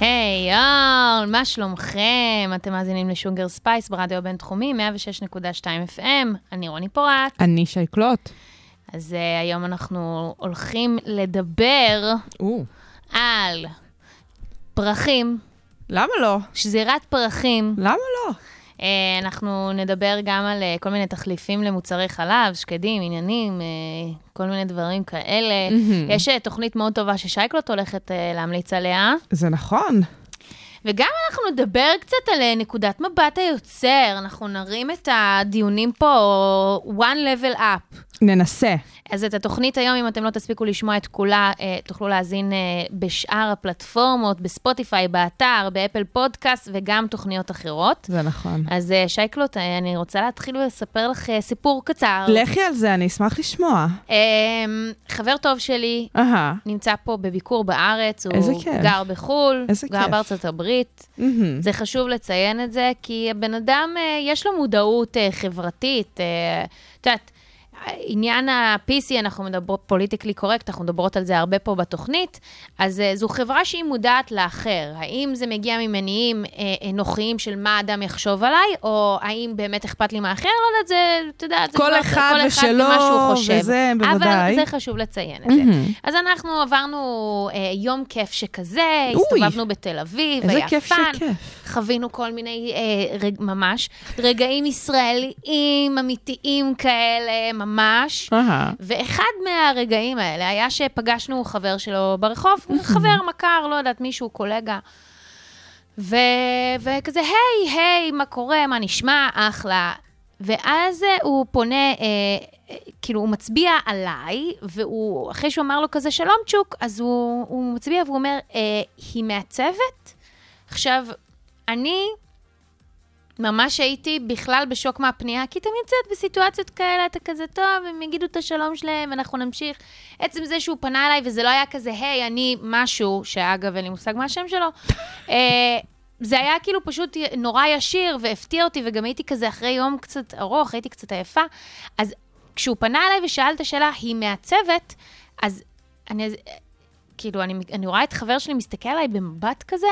היי, y'all, מה שלומכם? אתם מאזינים ל Sugar Spice ברדיו הבינתחומי, 106.2 FM, אני רוני פורט. אני שי קלוט. אז uh, היום אנחנו הולכים לדבר או, על פרחים, למה לא? שזירת פרחים. למה לא? Uh, אנחנו נדבר גם על uh, כל מיני תחליפים למוצרי חלב, שקדים, עניינים, uh, כל מיני דברים כאלה. יש תוכנית מאוד טובה ששייקלוט הולכת להמליץ עליה. זה נכון. וגם אנחנו נדבר קצת על אה, נקודת מבט היוצר, אנחנו נרים את הדיונים פה one level up. ננסה. אז את התוכנית היום, אם אתם לא תספיקו לשמוע את כולה, אה, תוכלו להאזין אה, בשאר הפלטפורמות, בספוטיפיי, באתר, באפל פודקאסט וגם תוכניות אחרות. זה נכון. אז אה, שייקלוט, אני רוצה להתחיל ולספר לך סיפור קצר. לכי על זה, אני אשמח לשמוע. אה, חבר טוב שלי אהה. נמצא פה בביקור בארץ, הוא כיף. גר בחו"ל, גר כיף. בארצות הברית. מהמם. זה חשוב לציין את זה, כי הבן אדם, יש לו מודעות חברתית. את יודעת, עניין ה-PC, אנחנו מדברות, פוליטיקלי קורקט, אנחנו מדברות על זה הרבה פה בתוכנית, אז אה, זו חברה שהיא מודעת לאחר. האם זה מגיע ממניעים אה, אנוכיים של מה האדם יחשוב עליי, או האם באמת אכפת לי מהאחר? לא יודעת, זה, אתה יודע, זה כל אחד כל אחד ומה שהוא חושב. וזה אבל בוודאי. זה חשוב לציין את זה. מהמם. אז אנחנו עברנו אה, יום כיף שכזה, אוי. הסתובבנו בתל אביב, היה fun. חווינו כל מיני, אה, רג, ממש, רגעים ישראליים אמיתיים כאלה, ממש. אהה. ואחד מהרגעים האלה היה שפגשנו חבר שלו ברחוב, חבר, מכר, לא יודעת, מישהו, קולגה. ו... וכזה, היי, היי, מה קורה, מה נשמע, אחלה. ואז אה, הוא פונה, אה, אה, כאילו, הוא מצביע עליי, והוא, אחרי שהוא אמר לו כזה, שלום צ'וק, אז הוא, הוא מצביע והוא אומר, אה, היא מעצבת? עכשיו, אני ממש הייתי בכלל בשוק מהפנייה, כי תמיד קצת בסיטואציות כאלה, אתה כזה, טוב, הם יגידו את השלום שלהם, אנחנו נמשיך. עצם זה שהוא פנה אליי, וזה לא היה כזה, היי, אני משהו, שאגב, אין לי מושג מה השם שלו, אה, זה היה כאילו פשוט נורא ישיר, והפתיע אותי, וגם הייתי כזה אחרי יום קצת ארוך, הייתי קצת עייפה. אז כשהוא פנה אליי ושאל את השאלה, היא מעצבת, אז אני, כאילו, אני, אני רואה את חבר שלי מסתכל עליי במבט כזה,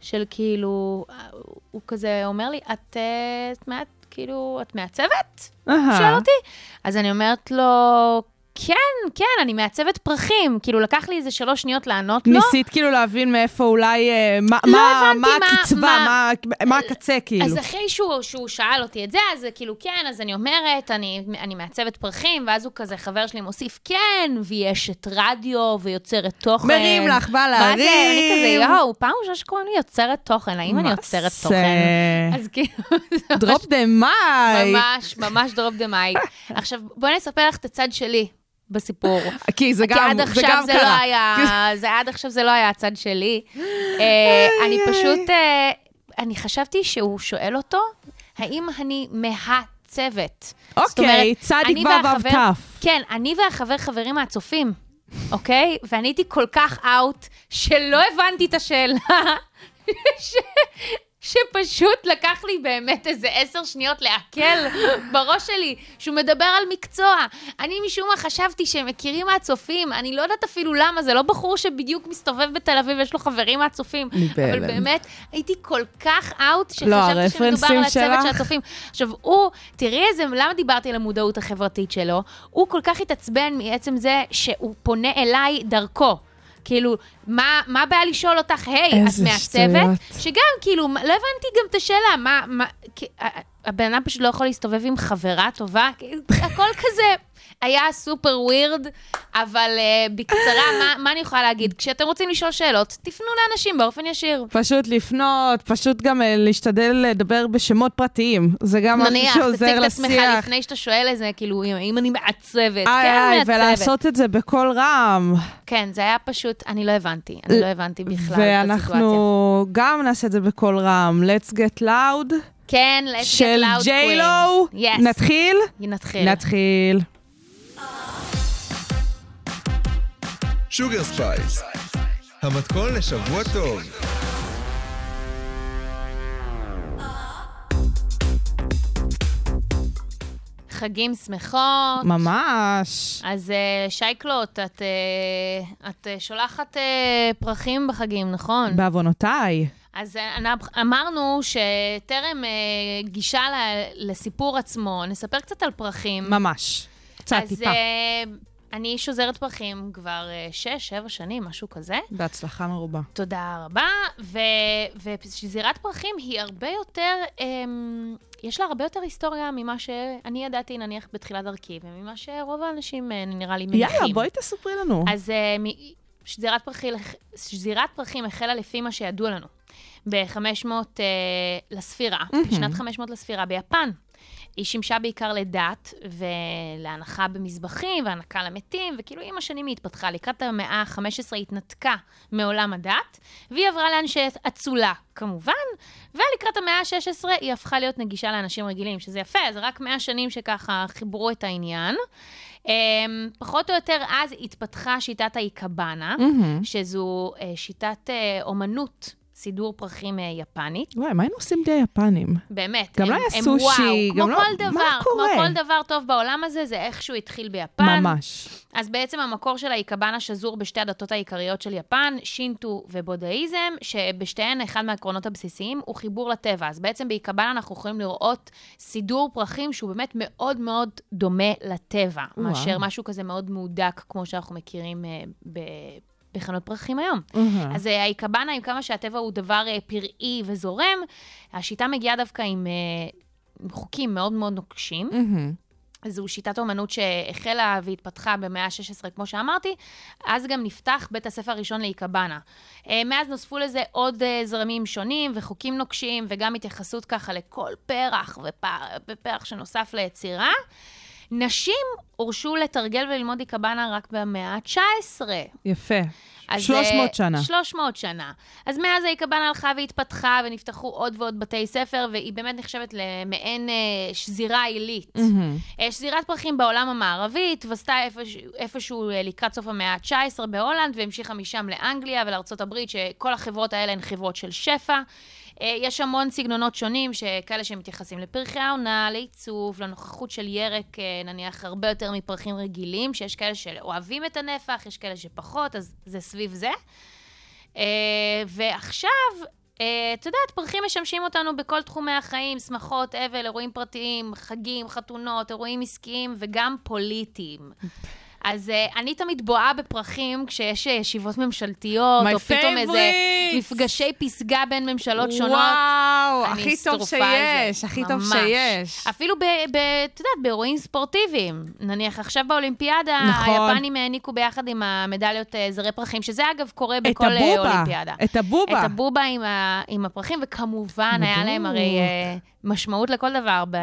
של כאילו, הוא כזה אומר לי, את, אה, את מעט, כאילו, את מעצבת? אהה. שואל אותי. אז אני אומרת לו, כן, כן, אני מעצבת פרחים. כאילו, לקח לי איזה שלוש שניות לענות לו. ניסית כאילו להבין מאיפה אולי, אה, מה- לא מה מה הקצבה, מה- מה- מה הקצה כאילו. אז אחרי שהוא, שהוא שאל אותי את זה, אז כאילו, כן, אז אני אומרת, אני, אני מעצבת פרחים, ואז הוא כזה, חבר שלי מוסיף, כן, והיא אשת רדיו ויוצרת תוכן. מרים לך, בא מה זה? אני כזה, להרים. יואו, פעם ראשונה שקוראים לי יוצרת תוכן, האם אני יוצרת? תוכן? אז כאילו, drop the mic. ממש, ממש drop the mic. עכשיו, בואי אני אספר לך את הצד שלי בסיפור. כי זה כי גם, עד זה עכשיו גם זה לא קרה. היה, זה עד עכשיו זה לא היה הצד שלי. אה, אני פשוט, אה, אני חשבתי שהוא שואל אותו, האם אני מהצוות. אוקיי, צדיק וו והחבר- תף. כן, אני והחבר חברים מהצופים, אוקיי? ואני הייתי כל כך אאוט, שלא הבנתי את השאלה. שפשוט לקח לי באמת איזה עשר שניות לעכל בראש שלי, שהוא מדבר על מקצוע. אני משום מה חשבתי שהם מכירים מהצופים, אני לא יודעת אפילו למה, זה לא בחור שבדיוק מסתובב בתל אביב ויש לו חברים מהצופים. אבל. באמת, הייתי כל כך אאוט, שחשבתי לא, שמדובר על הצוות? של הצופים. עכשיו, הוא, תראי איזה, למה דיברתי על המודעות החברתית שלו? הוא כל כך התעצבן מעצם זה שהוא פונה אליי דרכו. כאילו, מה, מה הבעיה לשאול אותך, היי, את איזה מעצבת? שטויות. שגם, כאילו, לא הבנתי גם את השאלה, מה, מה, כי, הבן אדם פשוט לא יכול להסתובב עם חברה טובה, כאילו, הכל כזה היה סופר ווירד, אבל uh, בקצרה, מה, מה אני יכולה להגיד? כשאתם רוצים לשאול שאלות, תפנו לאנשים באופן ישיר. פשוט לפנות, פשוט גם אה, להשתדל לדבר בשמות פרטיים. זה גם משהו נניח, שעוזר תציג את עצמך לשיח. לפני שאתה שואל איזה, כאילו, אם- אם אני מעצבת. איי כן, איי, מעצבת. ולעשות את זה בקול רם. כן, זה היה פשוט, אני לא הבנתי, אני לא הבנתי בכלל את הסיטואציה. ואנחנו גם נעשה את זה בקול רם. Let's get loud כן, let's של get loud ג'יילו. queen. Yes. נתחיל? נתחיל. נתחיל. Sugar Spice, המתכון לשבוע טוב. חגים שמחות. ממש. אז אה, שי קלוט, את, אה, את שולחת אה, פרחים בחגים, נכון? בעוונותיי. אז אמרנו שטרם ניגש לסיפור עצמו, נספר קצת על פרחים. ממש. קצת, אז טיפה. אה, אני שוזרת פרחים כבר אה, שש, שבע שנים, משהו כזה. בהצלחה מרובה. תודה רבה. ו- ושזירת פרחים היא הרבה יותר, אמ, יש לה הרבה יותר היסטוריה ממה שאני ידעתי, נניח, בתחילת דרכי, וממה שרוב האנשים, אה, נראה לי, מניחים. יאללה, בואי תספרי לנו. אז אה, מ- שזירת פרחים, שזירת פרחים החלה לפי מה שידוע לנו, ב-500 אה, לספירה, בשנת 500 לספירה ביפן. היא שימשה בעיקר לדת ולהנחה במזבחים והנקה למתים, וכאילו עם השנים היא התפתחה. לקראת המאה ה-15 היא התנתקה מעולם הדת, והיא עברה לאנשי אצולה, כמובן, ולקראת המאה ה-16 היא הפכה להיות נגישה לאנשים רגילים, שזה יפה, זה רק 100 שנים שככה חיברו את העניין. אמ, פחות או יותר אז התפתחה שיטת האיקבאנה, מהמם. שזו אה, שיטת אה, אומנות. סידור פרחים אה, יפנית. וואי, מה היינו עושים די היפנים? באמת. גם לא היה סושי, גם לא- כל מה דבר, קורה? כמו כל דבר טוב בעולם הזה, זה איכשהו התחיל ביפן. ממש. אז בעצם המקור של האיקבאנה שזור בשתי הדתות העיקריות של יפן, שינטו ובודהיזם, שבשתיהן אחד מהעקרונות הבסיסיים הוא חיבור לטבע. אז בעצם באיקבאנה אנחנו יכולים לראות סידור פרחים שהוא באמת מאוד מאוד דומה לטבע, וואו. מאשר משהו כזה מאוד מהודק, כמו שאנחנו מכירים אה, ב... בחנות פרחים היום. אהה. אז אה, האיקבאנה, עם כמה שהטבע הוא דבר אה, פראי וזורם, השיטה מגיעה דווקא עם, אה, עם חוקים מאוד מאוד נוקשים. מהמם. זו שיטת אומנות שהחלה והתפתחה במאה ה-16, כמו שאמרתי, אז גם נפתח בית הספר הראשון לאיקבאנה. מאז נוספו לזה עוד זרמים שונים וחוקים נוקשים, וגם התייחסות ככה לכל פרח ופר- ופרח שנוסף ליצירה. נשים הורשו לתרגל וללמוד איקבאנה רק במאה ה-19. יפה. אז, 300 אה, שנה. 300 שנה. אז מאז האיקבאנה הלכה והתפתחה, ונפתחו עוד ועוד בתי ספר, והיא באמת נחשבת למעין אה, שזירה עילית. מהמם. אה, שזירת פרחים בעולם המערבי, התווסתה איפשהו, איפשהו אה, לקראת סוף המאה ה-19 בהולנד, והמשיכה משם לאנגליה ולארצות הברית, שכל החברות האלה הן חברות של שפע. אה, יש המון סגנונות שונים, שכאלה שמתייחסים לפרחי העונה, לעיצוב, לנוכחות של ירק, אה, נניח, הרבה יותר מפרחים רגילים, שיש כאלה שאוהבים את הנפח, יש כאלה שפחות, אז זה סביב זה. אה, ועכשיו, את יודעת, פרחים משמשים אותנו בכל תחומי החיים, שמחות, אבל, אירועים פרטיים, חגים, חתונות, אירועים עסקיים וגם פוליטיים. אז uh, אני תמיד בואה בפרחים כשיש אה, ישיבות ממשלתיות, My או פתאום איזה favorite. מפגשי פסגה בין ממשלות שונות. וואו, הכי טוב. שיש, הכי טוב. שיש. אפילו, את יודעת, באירועים ספורטיביים. נניח עכשיו באולימפיאדה, נכון. היפנים העניקו ביחד עם המדליות אה, זרי פרחים, שזה אגב קורה את בכל הבובה. אולימפיאדה. את הבובה. את הבובה עם, ה, עם הפרחים, וכמובן, היה להם הרי אה, משמעות לכל דבר ב,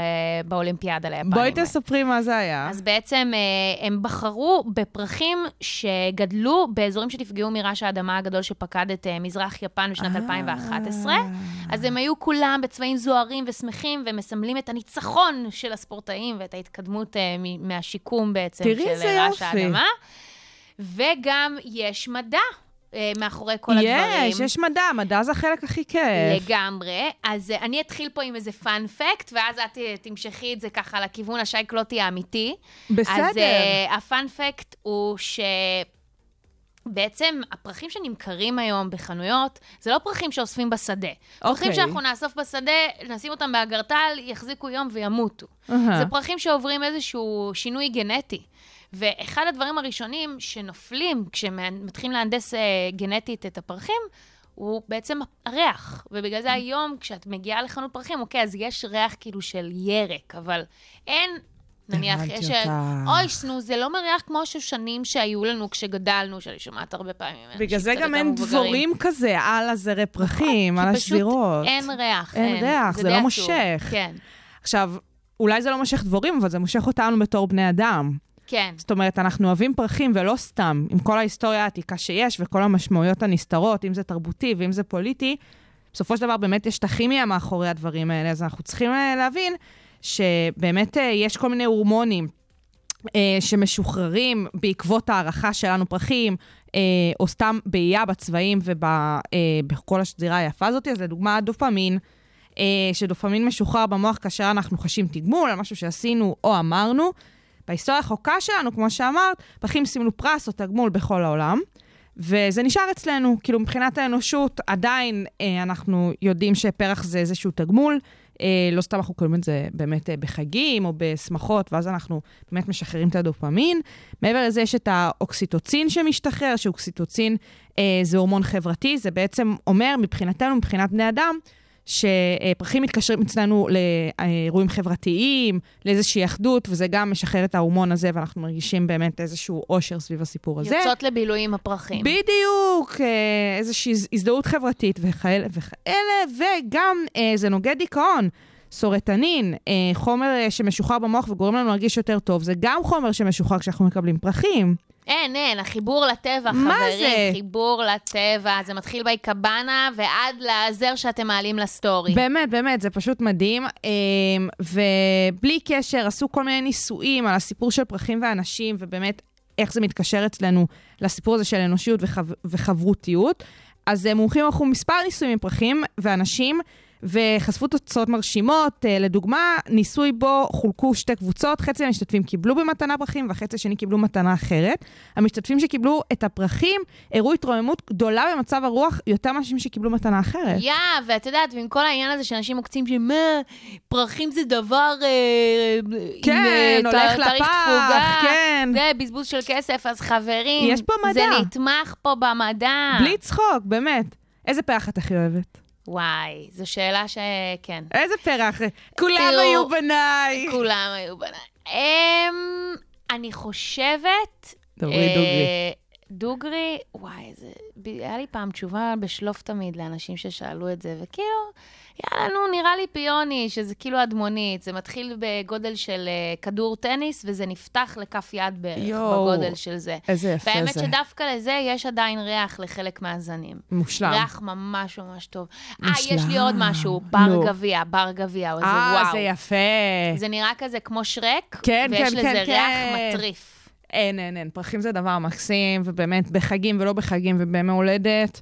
באולימפיאדה ליפנים. בואי תספרי מה זה היה. אז בעצם אה, הם בחרו בפרחים שגדלו באזורים שנפגעו מרעש האדמה הגדול שפקד את אה, מזרח יפן בשנת 2011. אז הם היו כולם בצבעים זוהרים ושמחים, ומסמלים את הניצחון של הספורטאים ואת ההתקדמות אה, מהשיקום בעצם של אה, רעש. האדמה. וגם יש מדע אה, מאחורי כל הדברים. יש, יש מדע, מדע זה החלק הכי כיף. לגמרי. אז uh, אני אתחיל פה עם איזה פאנ פקט, ואז את uh, תמשכי את זה ככה לכיוון השייקלוטי האמיתי. בסדר. אז uh, הפאנ פקט הוא ש... בעצם הפרחים שנמכרים היום בחנויות, זה לא פרחים שאוספים בשדה. פרחים אוקיי. שאנחנו נאסוף בשדה, נשים אותם באגרטל, יחזיקו יום וימותו. אהה. זה פרחים שעוברים איזשהו שינוי גנטי. ואחד הדברים הראשונים שנופלים כשמתחילים להנדס אה, גנטית את הפרחים, הוא בעצם הריח. ובגלל זה היום, כשאת מגיעה לחנות פרחים, אוקיי, אז יש ריח כאילו של ירק, אבל אין... נניח, יש... אוי, נו, זה לא מריח כמו השושנים שהיו לנו כשגדלנו, שאני שומעת הרבה פעמים. בגלל זה גם אין. דבורים כזה על הזרי פרחים, על השבירות. אין ריח. אין ריח, זה לא. מושך. כן, עכשיו, אולי זה לא מושך דבורים, אבל זה מושך אותנו בתור בני אדם. כן. זאת אומרת, אנחנו אוהבים פרחים ולא סתם, עם כל ההיסטוריה העתיקה שיש וכל המשמעויות הנסתרות, אם זה תרבותי ואם זה פוליטי, בסופו של דבר באמת יש את הכימיה מאחורי הדברים האלה, אז אנחנו צריכים אה, להבין שבאמת אה, יש כל מיני הורמונים. אה, שמשוחררים בעקבות הערכה שלנו פרחים, אה, או סתם באייה בצבעים ובכל השזירה היפה הזאת. אז לדוגמה, דופמין, אה, שדופמין משוחרר במוח כאשר אנחנו חשים תגמול על משהו שעשינו או אמרנו. בהיסטוריה החוקה שלנו, כמו שאמרת, פרחים סימנו פרס או תגמול בכל העולם. וזה נשאר אצלנו, כאילו מבחינת האנושות, עדיין אה, אנחנו יודעים שפרח זה איזשהו תגמול. אה, לא סתם אנחנו קוראים את זה באמת אה, בחגים או בשמחות, ואז אנחנו באמת משחררים את הדופמין. מעבר לזה יש את האוקסיטוצין שמשתחרר, שאוקסיטוצין אה, זה הורמון חברתי, זה בעצם אומר מבחינתנו, מבחינת בני אדם, שפרחים מתקשרים אצלנו לאירועים חברתיים, לאיזושהי אחדות, וזה גם משחרר את ההורמון הזה, ואנחנו מרגישים באמת איזשהו אושר סביב הסיפור הזה. יוצאות לבילויים הפרחים. בדיוק, אה, איזושהי הזדהות חברתית וכאלה, וכאלה וגם אה, זה נוגד דיכאון. סורטנין, אה, חומר שמשוחרר במוח וגורם לנו להרגיש יותר טוב, זה גם חומר שמשוחרר כשאנחנו מקבלים פרחים. אין, אין, החיבור לטבע, מה חברים. זה? חיבור לטבע. זה מתחיל באיקבנה ועד לזר שאתם מעלים לסטורי. באמת, באמת, זה פשוט מדהים. אמ, ובלי קשר, עשו כל מיני ניסויים על הסיפור של פרחים ואנשים, ובאמת, איך זה מתקשר אצלנו לסיפור הזה של אנושיות וחב... וחברותיות. אז אה, מומחים ערכו מספר ניסויים עם פרחים ואנשים, וחשפו תוצאות מרשימות. אה, לדוגמה, ניסוי בו חולקו שתי קבוצות, חצי מהמשתתפים קיבלו במתנה פרחים והחצי השני קיבלו מתנה אחרת. המשתתפים שקיבלו את הפרחים הראו התרוממות גדולה במצב הרוח יותר מאנשים שקיבלו מתנה אחרת. יא, ואת יודעת, ועם כל העניין הזה שאנשים עוקצים שמה, פרחים זה דבר אה, כן, עם אה, הולך לפח, תפוגה, כן. זה בזבוז של כסף, אז חברים, יש פה מדע. זה נתמך פה במדע. בלי צחוק, באמת. איזה פרח את הכי אוהבת? וואי, זו שאלה שכן. איזה פרח? כולם תראו, היו בניי. כולם היו בניי. אמ, אני חושבת... דברי אה, דוגרי. דוגרי, וואי, זה... היה לי פעם תשובה בשלוף תמיד לאנשים ששאלו את זה, וכאילו, יאללה, נו, נראה לי פיוני, שזה כאילו אדמונית. זה מתחיל בגודל של אה, כדור טניס, וזה נפתח לכף יד בערך, יואו, בגודל של זה. איזה יפה והאמת זה. שדווקא לזה יש עדיין ריח לחלק מהזנים. מושלם. ריח ממש ממש טוב. אה, מושלם. יש לי עוד משהו, בר. גביע, בר גביע, זה אה, וואו. זה יפה. זה נראה כזה כמו שרק, כן, ויש כן, לזה כן, ריח כן. מטריף. אין, אין, אין. פרחים זה דבר מקסים, ובאמת בחגים ולא בחגים ובימי הולדת,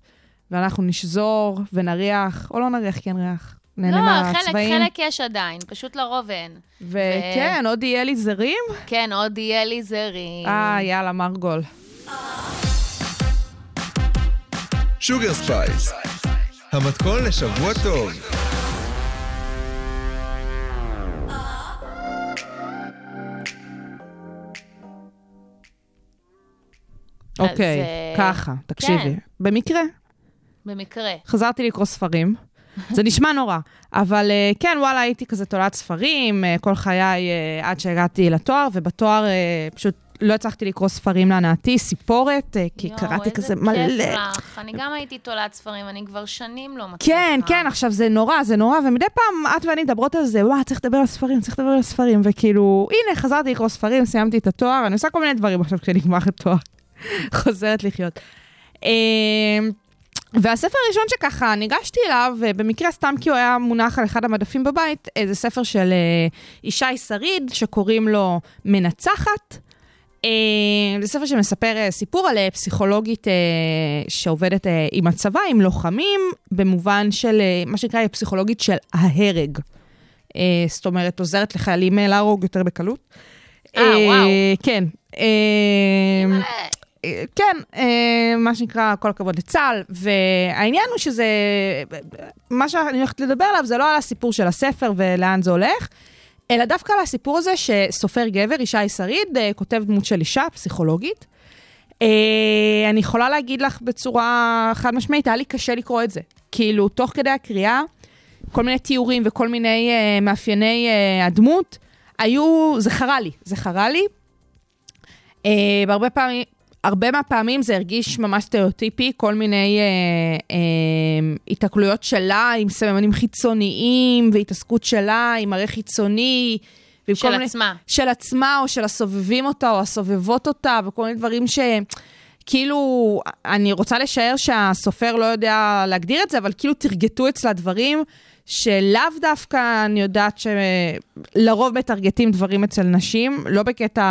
ואנחנו נשזור ונריח, או לא נריח, כן ריח. נהנה לא, חלק, מהצבעים. חלק יש עדיין, פשוט לרוב אין. וכן, עוד יהיה לי זרים? כן, עוד יהיה לי זרים. אה, יאללה, מרגול. Sugar Spice, המתכון לשבוע טוב. אוקיי, אה, ככה, תקשיבי. כן. במקרה, במקרה. חזרתי לקרוא ספרים. זה נשמע נורא, אבל אה, כן, וואלה, הייתי כזה תולעת ספרים אה, כל חיי אה, עד שהגעתי לתואר, ובתואר אה, פשוט לא הצלחתי לקרוא ספרים להנאתי, סיפורת, אה, כי קראתי כזה מלא. יואו, איזה כיף לך. אני גם הייתי תולעת ספרים, אני כבר שנים לא מצליחה. כן, כן, עכשיו זה נורא, זה נורא, ומדי פעם את ואני מדברות על זה, וואו, צריך לדבר על ספרים, צריך לדבר על ספרים, וכאילו, הנה, חזרתי לקרוא ספרים, סיימתי את התואר, אני עושה כל מיני דברים עכשיו כשנגמר התואר, חוזרת לחיות. אמ, והספר הראשון שככה ניגשתי אליו, במקרה סתם כי הוא היה מונח על אחד המדפים בבית, זה ספר של אה, ישי שריד, שקוראים לו מנצחת. אה, זה ספר שמספר אה, סיפור על אה, פסיכולוגית אה, שעובדת אה, עם הצבא, עם לוחמים, במובן של אה, מה שנקרא פסיכולוגית של ההרג. אה, זאת אומרת, עוזרת לחיילים אה, להרוג יותר בקלות. אה, וואו. כן. אה, כן, אה, מה שנקרא, כל הכבוד לצה"ל, והעניין הוא שזה, מה שאני הולכת לדבר עליו זה לא על הסיפור של הספר ולאן זה הולך, אלא דווקא על הסיפור הזה שסופר גבר, ישי שריד, אה, כותב דמות של אישה, פסיכולוגית. אני יכולה להגיד לך בצורה חד משמעית, היה לי קשה לקרוא את זה. כאילו, תוך כדי הקריאה, כל מיני תיאורים וכל מיני אה, מאפייני אה, הדמות, היו, זה חרה לי, זה חרה לי. אה, בהרבה פעמים, הרבה מהפעמים זה הרגיש ממש סטריאוטיפי, כל מיני אה, אה, התקלויות שלה עם סממנים חיצוניים, והתעסקות שלה עם מראה חיצוני. של מיני- עצמה. של עצמה, או של הסובבים אותה, או הסובבות אותה, וכל מיני דברים ש... כאילו, אני רוצה לשער שהסופר לא יודע להגדיר את זה, אבל כאילו תרגטו אצלה דברים שלאו דווקא אני יודעת שלרוב מטרגטים דברים אצל נשים, לא בקטע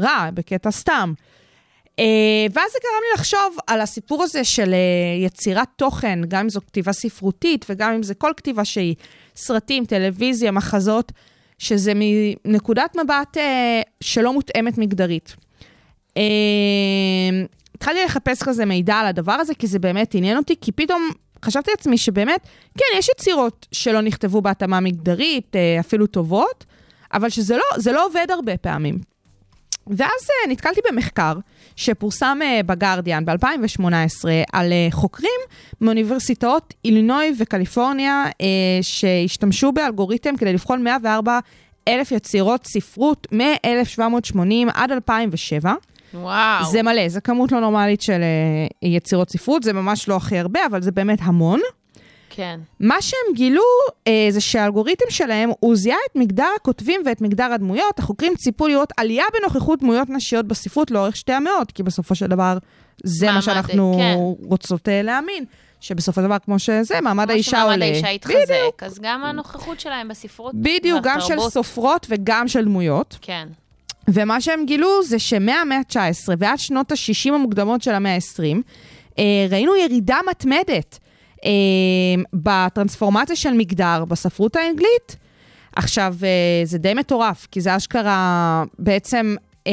רע, בקטע סתם. אה, ואז זה גרם לי לחשוב על הסיפור הזה של אה, יצירת תוכן, גם אם זו כתיבה ספרותית וגם אם זה כל כתיבה שהיא סרטים, טלוויזיה, מחזות, שזה מנקודת מבט אה, שלא מותאמת מגדרית. התחלתי לחפש כזה מידע על הדבר הזה, כי זה באמת עניין אותי, כי פתאום חשבתי לעצמי שבאמת, כן, יש יצירות שלא נכתבו בהתאמה מגדרית, אפילו טובות, אבל שזה לא, לא עובד הרבה פעמים. ואז uh, נתקלתי במחקר שפורסם uh, בגרדיאן ב-2018 על uh, חוקרים מאוניברסיטאות אילינוי וקליפורניה שהשתמשו באלגוריתם כדי לבחון 104 אלף יצירות ספרות מ-1780 עד 2007. וואו. זה מלא, זו כמות לא נורמלית של uh, יצירות ספרות, זה ממש לא הכי הרבה, אבל זה באמת המון. כן. מה שהם גילו אה, זה שהאלגוריתם שלהם, הוא זיהה את מגדר הכותבים ואת מגדר הדמויות. החוקרים ציפו לראות עלייה בנוכחות דמויות נשיות בספרות לאורך שתי המאות, כי בסופו של דבר זה מה שאנחנו כן. רוצות אה, להאמין. שבסופו של דבר, כמו שזה, מעמד האישה עולה. כמו שמעמד האישה התחזק, בדיוק. אז גם הנוכחות שלהם בספרות בדיוק, גם של סופרות וגם של דמויות. כן. ומה שהם גילו זה שמהמאה ה-19 ועד שנות ה-60 המוקדמות של המאה ה-20, אה, ראינו ירידה מתמדת בטרנספורמציה של מגדר בספרות האנגלית. עכשיו, אה, זה די מטורף, כי זה אשכרה בעצם אה,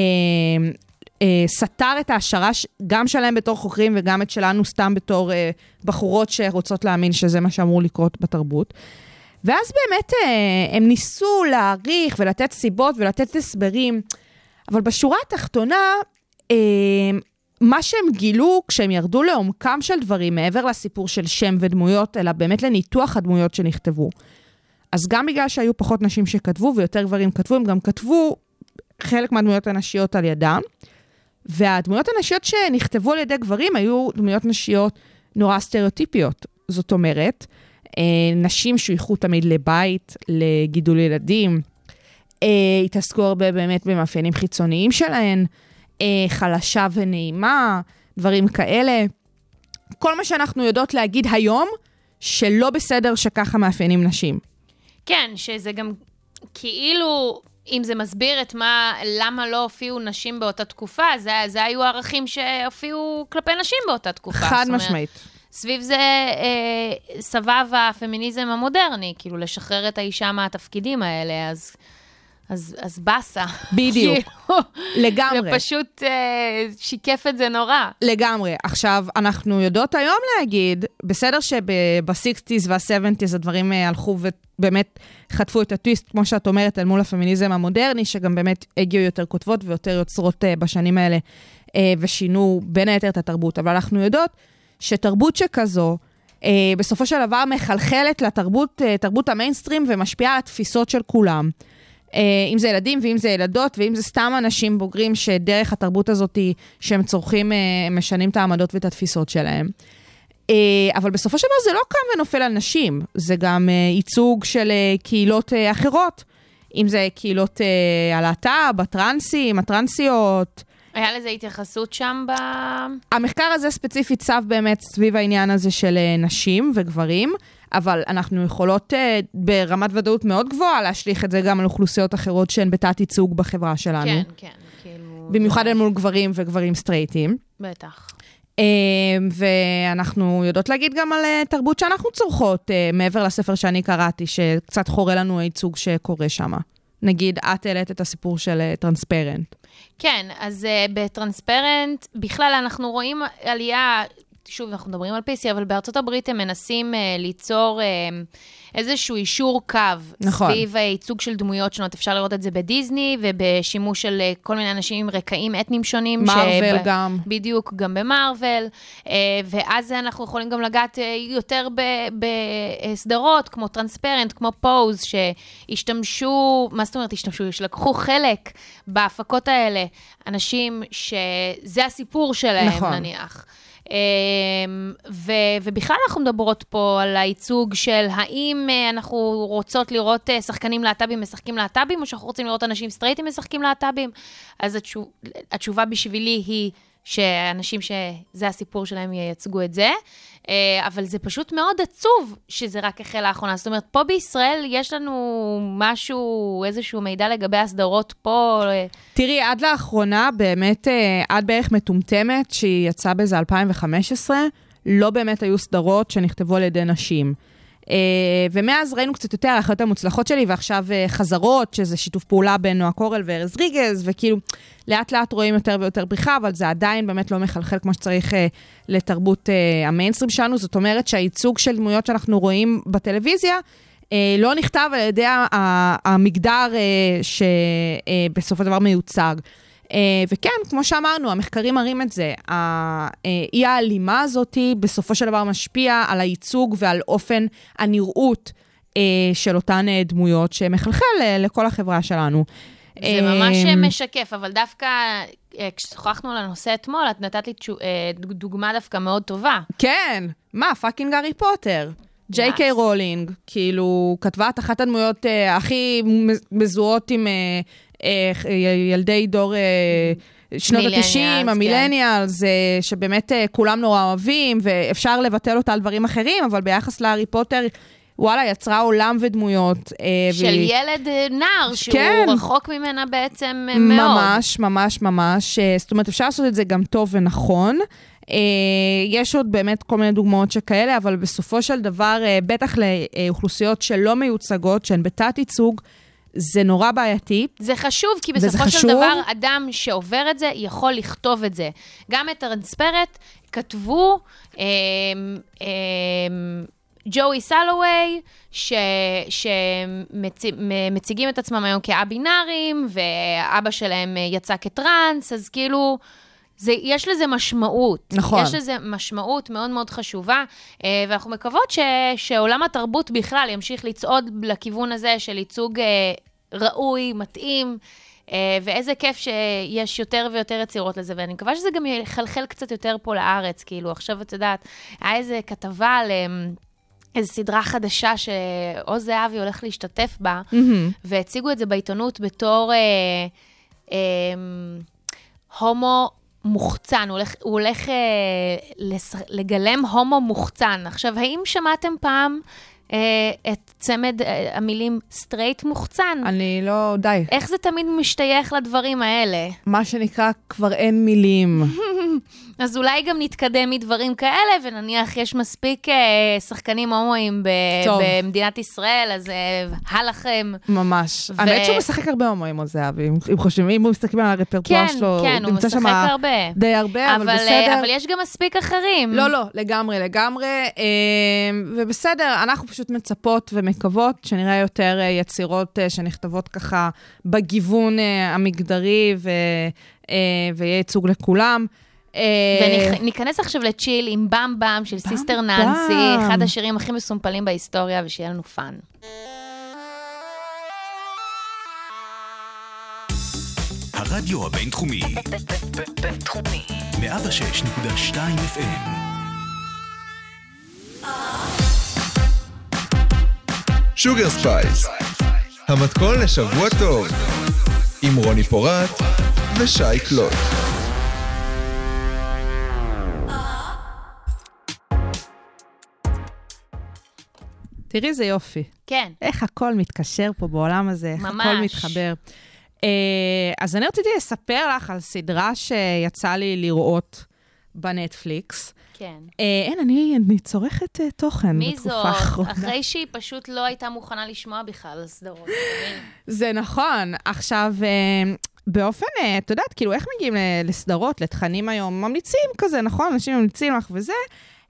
אה, סתר את ההשערה גם שלהם בתור חוקרים וגם את שלנו סתם בתור אה, בחורות שרוצות להאמין שזה מה שאמור לקרות בתרבות. ואז באמת אה, הם ניסו להעריך ולתת סיבות ולתת הסברים, אבל בשורה התחתונה, אה, מה שהם גילו כשהם ירדו לעומקם של דברים, מעבר לסיפור של שם ודמויות, אלא באמת לניתוח הדמויות שנכתבו. אז גם בגלל שהיו פחות נשים שכתבו ויותר גברים כתבו, הם גם כתבו חלק מהדמויות הנשיות על ידם. והדמויות הנשיות שנכתבו על ידי גברים היו דמויות נשיות נורא סטריאוטיפיות. זאת אומרת, אה, נשים שויכו תמיד לבית, לגידול ילדים, אה, התעסקו הרבה באמת במאפיינים חיצוניים שלהן. אה, חלשה ונעימה, דברים כאלה. כל מה שאנחנו יודעות להגיד היום, שלא בסדר שככה מאפיינים נשים. כן, שזה גם כאילו, אם זה מסביר את מה, למה לא הופיעו נשים באותה תקופה, זה, זה היו ערכים שהופיעו כלפי נשים באותה תקופה. חד משמעית. סביב זה אה, סבב הפמיניזם המודרני, כאילו לשחרר את האישה מהתפקידים האלה, אז אז, אז באסה. בדיוק, כאילו, לגמרי. זה פשוט אה, שיקף את זה נורא. לגמרי. עכשיו, אנחנו יודעות היום להגיד, בסדר שב-60's וה-70's הדברים אה, הלכו ובאמת חטפו את הטוויסט, כמו שאת אומרת, אל מול הפמיניזם המודרני, שגם באמת הגיעו יותר כותבות ויותר יוצרות אה, בשנים האלה, אה, ושינו בין היתר את התרבות. אבל אנחנו יודעות שתרבות שכזו, Uh, בסופו של דבר מחלחלת לתרבות, uh, תרבות המיינסטרים ומשפיעה על התפיסות של כולם. אה, אם זה ילדים ואם זה ילדות, ואם זה סתם אנשים בוגרים שדרך התרבות הזאת שהם צורכים, אה, משנים את העמדות ואת התפיסות שלהם. אה, אבל בסופו של דבר זה לא קם ונופל על נשים, זה גם ייצוג של קהילות אחרות. אם זה קהילות הלהט"ב, הטרנסים, הטרנסיות. היה לזה התייחסות שם ב... המחקר הזה ספציפית צב באמת סביב העניין הזה של נשים וגברים. אבל אנחנו יכולות uh, ברמת ודאות מאוד גבוהה להשליך את זה גם על אוכלוסיות אחרות שהן בתת-ייצוג בחברה שלנו. כן, כן, כאילו... במיוחד אל מול גברים וגברים סטרייטים. בטח. Uh, ואנחנו יודעות להגיד גם על uh, תרבות שאנחנו צורכות, uh, מעבר לספר שאני קראתי, שקצת חורה לנו הייצוג שקורה שם. נגיד, את העלית את הסיפור של טרנספרנט. כן, אז uh, בטרנספרנט, בכלל אנחנו רואים עלייה שוב, אנחנו מדברים על PC, אבל בארצות הברית הם מנסים uh, ליצור uh, איזשהו אישור קו. נכון. סביב ייצוג של דמויות שונות. אפשר לראות את זה בדיסני, ובשימוש של uh, כל מיני אנשים עם רקעים אתניים שונים. מארוול שב... גם. בדיוק, גם במארוול. Uh, ואז אנחנו יכולים גם לגעת uh, יותר בסדרות, כמו טרנספרנט, כמו פוז, שהשתמשו, מה זאת אומרת השתמשו? שלקחו חלק בהפקות האלה, אנשים שזה הסיפור שלהם, נכון. נניח. אמ, ו, ובכלל אנחנו מדברות פה על הייצוג של האם אה, אנחנו רוצות לראות אה, שחקנים להט"בים משחקים להט"בים, או שאנחנו רוצים לראות אנשים סטרייטים משחקים להט"בים. אז התשוב, התשובה בשבילי היא שאנשים שזה הסיפור שלהם ייצגו את זה, אה, אבל זה פשוט מאוד עצוב שזה רק החל לאחרונה. זאת אומרת, פה בישראל יש לנו משהו, איזשהו מידע לגבי הסדרות פה. אה, תראי, עד לאחרונה, באמת, אה, עד בערך מטומטמת, שהיא יצאה באיזה 2015, לא באמת היו סדרות שנכתבו על ידי נשים. Uh, ומאז ראינו קצת יותר האחיות המוצלחות שלי, ועכשיו uh, חזרות, שזה שיתוף פעולה בין נועה קורל וארז ריגז, וכאילו, לאט לאט רואים יותר ויותר פריחה, אבל זה עדיין באמת לא מחלחל כמו שצריך uh, לתרבות המיינסטרים שלנו. זאת אומרת שהייצוג של דמויות שאנחנו רואים בטלוויזיה, לא נכתב על ידי המגדר שבסופו של דבר מיוצג. Uh, וכן, כמו שאמרנו, המחקרים מראים את זה. האי ההלימה הזאת בסופו של דבר משפיע על הייצוג ועל אופן הנראות uh, של אותן דמויות שמחלחל לכל החברה שלנו. זה ממש משקף, אבל דווקא כששוחחנו על הנושא אתמול, את נתת לי דוגמה דווקא מאוד טובה. כן, מה, fucking הארי פוטר. ג'יי קיי רולינג, כאילו, כתבה את אחת הדמויות uh, הכי מזוהות עם uh, ילדי דור uh, שנות ה-90, המילניאלס, כן. שבאמת כולם נורא אוהבים, ואפשר לבטל אותה על דברים אחרים, אבל ביחס להארי פוטר, וואלה, יצרה עולם ודמויות. של ו... ילד נער, שהוא כן. רחוק ממנה בעצם מאוד. ממש, ממש, ממש. זאת אומרת, אפשר לעשות את זה גם טוב ונכון. יש עוד באמת כל מיני דוגמאות שכאלה, אבל בסופו של דבר, בטח לאוכלוסיות שלא מיוצגות, שהן בתת-ייצוג, זה נורא בעייתי. זה חשוב, כי בסופו של חשוב. דבר, אדם שעובר את זה, יכול לכתוב את זה. גם את טרנספרט כתבו אה, אה, ג'וי סלווי, שמציגים את עצמם היום כאבינארים, ואבא שלהם יצא כטראנס, אז כאילו... זה, יש לזה משמעות. נכון. יש לזה משמעות מאוד מאוד חשובה, אה, ואנחנו מקוות ש, שעולם התרבות בכלל ימשיך לצעוד לכיוון הזה של ייצוג אה, ראוי, מתאים. אה, ואיזה כיף שיש יותר ויותר יצירות לזה, ואני מקווה שזה גם יחלחל קצת יותר פה לארץ, כאילו, עכשיו את יודעת, היה איזה כתבה על... איזו סדרה חדשה שעוז זהבי הולך להשתתף בה, mm-hmm. והציגו את זה בעיתונות בתור אה, אה, הומו מוחצן, הוא הולך, הוא הולך אה, לס, לגלם הומו מוחצן. עכשיו, האם שמעתם פעם אה, את צמד אה, המילים סטרייט מוחצן? אני לא, די. איך זה תמיד משתייך לדברים האלה? מה שנקרא, כבר אין מילים. אז אולי גם נתקדם מדברים כאלה, ונניח יש מספיק אה, שחקנים הומואים ב- במדינת ישראל, אז אה, הלכם. ממש. ו... האמת שהוא משחק הרבה הומואים, או זהבי, אם חושבים, אם הוא מסתכלים על הרפרטואר כן, שלו, כן, הוא משחק הרבה. די הרבה, אבל, אבל בסדר. אה, אבל יש גם מספיק אחרים. לא, לא, לגמרי, לגמרי. אה, ובסדר, אנחנו פשוט מצפות ומקוות שנראה יותר אה, יצירות אה, שנכתבות ככה בגיוון אה, המגדרי, ו... אה, ויהיה ייצוג לכולם. וניכנס עכשיו ל chill עם Bam Bam של סיסטר ננסי, אחד השירים הכי מסומפלים בהיסטוריה, ושיהיה לנו fun. הרדיו הבינתחומי. בינתחומי. 106.2 FM. Sugar Spice, המתכון לשבוע טוב, עם רוני פורט ושי קלוט. תראי איזה יופי. כן. איך הכל מתקשר פה בעולם הזה, איך ממש. הכל מתחבר. Uh, אז אני רציתי לספר לך על סדרה שיצא לי לראות בנטפליקס. כן. Uh, אין, אני, אני צורכת uh, תוכן בתקופה האחרונה. מי זאת? אחרי שהיא פשוט לא הייתה מוכנה לשמוע בכלל על סדרות. זה נכון. עכשיו, באופן, את יודעת, כאילו, איך מגיעים לסדרות, לתכנים היום? ממליצים כזה, נכון? אנשים ממליצים לך וזה.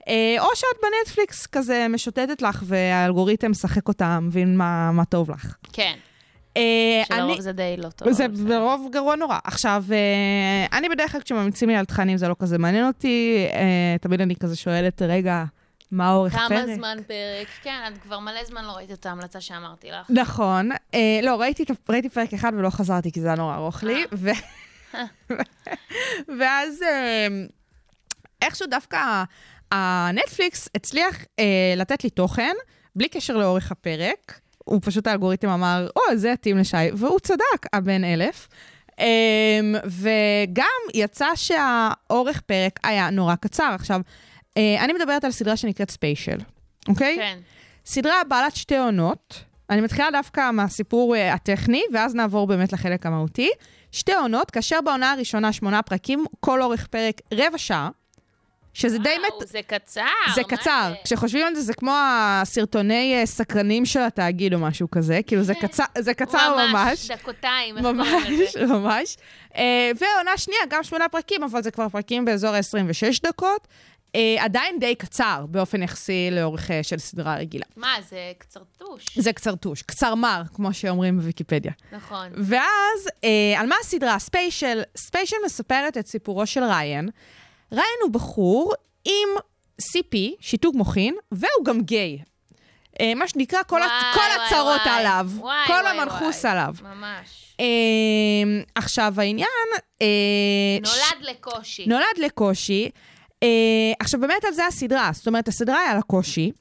אה, או שאת בנטפליקס כזה משוטטת לך, והאלגוריתם משחק אותה, מבין מה, מה טוב לך. כן. אה, שלרוב אני, זה די לא טוב. זה ברוב גרוע נורא. עכשיו, אה, אני בדרך כלל כשממליצים לי על תכנים זה לא כזה מעניין אותי, תמיד אני כזה שואלת, רגע, מה אורך פרק? כמה זמן פרק? כן, את כבר מלא זמן לא ראית את ההמלצה שאמרתי לך. נכון. אה, לא, ראיתי, ראיתי פרק אחד ולא חזרתי, כי זה היה נורא ארוך לי. ו... ואז אה, איכשהו דווקא הנטפליקס הצליח אה, לתת לי תוכן, בלי קשר לאורך הפרק. הוא פשוט האלגוריתם אמר, או, oh, זה יתאים לשי, והוא צדק, הבן אלף. אמ, וגם יצא שהאורך פרק היה נורא קצר. עכשיו, אה, אני מדברת על סדרה שנקראת ספיישל, אוקיי? כן. סדרה בעלת שתי עונות. אני מתחילה דווקא מהסיפור אה, הטכני, ואז נעבור באמת לחלק המהותי. שתי עונות, כאשר בעונה הראשונה שמונה פרקים, כל אורך פרק רבע שעה, שזה די וואו, מת... זה קצר. זה קצר. זה? כשחושבים על זה, זה כמו הסרטוני אה, סקרנים של התאגיד או משהו כזה, כאילו זה קצר, זה קצר ממש. ממש, דקותיים? ממש, ממש. אה, ועונה שנייה, גם שמונה פרקים, אבל זה כבר פרקים באזור ה-26 דקות. אה, עדיין די קצר באופן יחסי לאורך אה, של סדרה רגילה. מה, זה קצרטוש. זה קצרטוש, קצרמר, כמו שאומרים בוויקיפדיה. נכון. ואז, אה, על מה הסדרה? Special. Special מספרת את סיפורו של ריין. הוא בחור עם CP, שיתוק מוחין, והוא גם גיי. אה, מה שנקרא, כל, וואי, הצ... כל וואי, הצרות וואי. עליו. וואי, כל וואי, המנחוס וואי. עליו. ממש. אה, עכשיו, העניין... אה, ש- נולד לקושי. נולד לקושי. אה, עכשיו, באמת על זה הסדרה. זאת אומרת, הסדרה היה לה קושי.